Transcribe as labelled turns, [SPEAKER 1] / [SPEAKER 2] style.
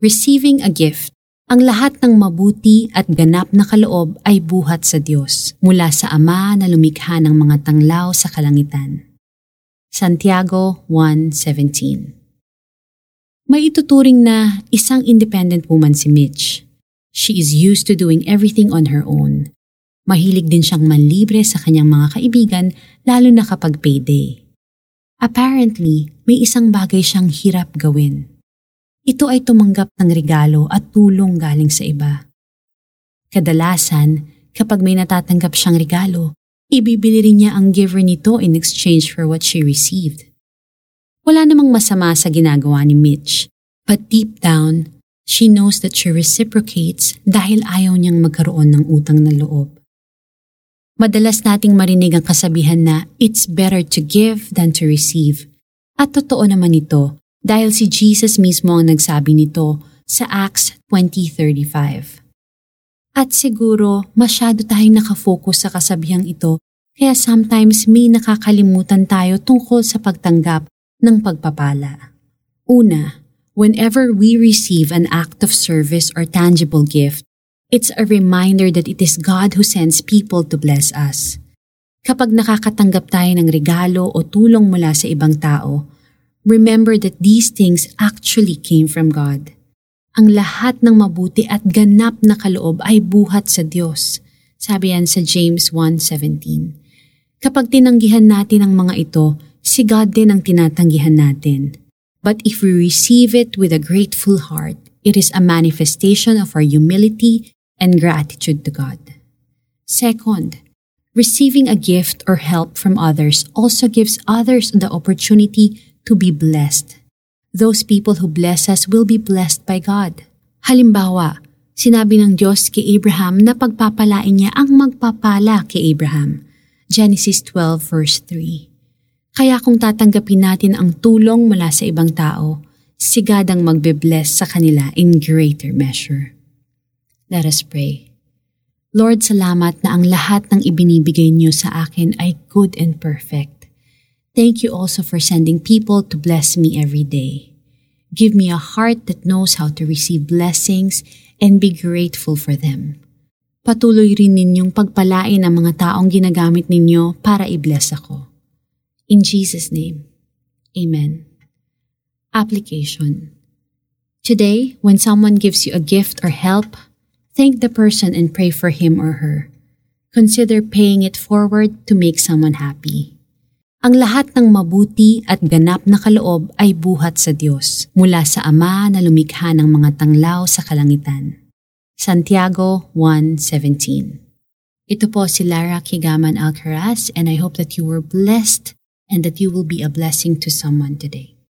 [SPEAKER 1] Receiving a gift. Ang lahat ng mabuti at ganap na kaloob ay buhat sa Diyos mula sa Ama na lumikha ng mga tanglaw sa kalangitan. Santiago 1.17 May ituturing na isang independent woman si Mitch. She is used to doing everything on her own. Mahilig din siyang manlibre sa kanyang mga kaibigan lalo na kapag payday. Apparently, may isang bagay siyang hirap gawin. Ito ay tumanggap ng regalo at tulong galing sa iba. Kadalasan, kapag may natatanggap siyang regalo, ibibili rin niya ang giver nito in exchange for what she received. Wala namang masama sa ginagawa ni Mitch, but deep down, she knows that she reciprocates dahil ayaw niyang magkaroon ng utang na loob. Madalas nating marinig ang kasabihan na it's better to give than to receive. At totoo naman ito dahil si Jesus mismo ang nagsabi nito sa Acts 20.35. At siguro masyado tayong nakafocus sa kasabihang ito kaya sometimes may nakakalimutan tayo tungkol sa pagtanggap ng pagpapala. Una, whenever we receive an act of service or tangible gift, it's a reminder that it is God who sends people to bless us. Kapag nakakatanggap tayo ng regalo o tulong mula sa ibang tao, remember that these things actually came from God. Ang lahat ng mabuti at ganap na kaloob ay buhat sa Diyos. Sabi yan sa James 1.17. Kapag tinanggihan natin ang mga ito, si God din ang tinatanggihan natin. But if we receive it with a grateful heart, it is a manifestation of our humility and gratitude to God. Second, receiving a gift or help from others also gives others the opportunity to be blessed. Those people who bless us will be blessed by God. Halimbawa, sinabi ng Diyos kay Abraham na pagpapalain niya ang magpapala kay Abraham. Genesis 12 verse 3. Kaya kung tatanggapin natin ang tulong mula sa ibang tao, sigadang magbe-bless sa kanila in greater measure. Let us pray. Lord, salamat na ang lahat ng ibinibigay niyo sa akin ay good and perfect. Thank you also for sending people to bless me every day. Give me a heart that knows how to receive blessings and be grateful for them. Patuloy rin ninyong pagpalain ang mga taong ginagamit ninyo para i-bless ako. In Jesus' name, Amen. Application Today, when someone gives you a gift or help, thank the person and pray for him or her. Consider paying it forward to make someone happy. Ang lahat ng mabuti at ganap na kaloob ay buhat sa Diyos mula sa Ama na lumikha ng mga tanglaw sa kalangitan. Santiago 1.17 Ito po si Lara Kigaman Alcaraz and I hope that you were blessed and that you will be a blessing to someone today.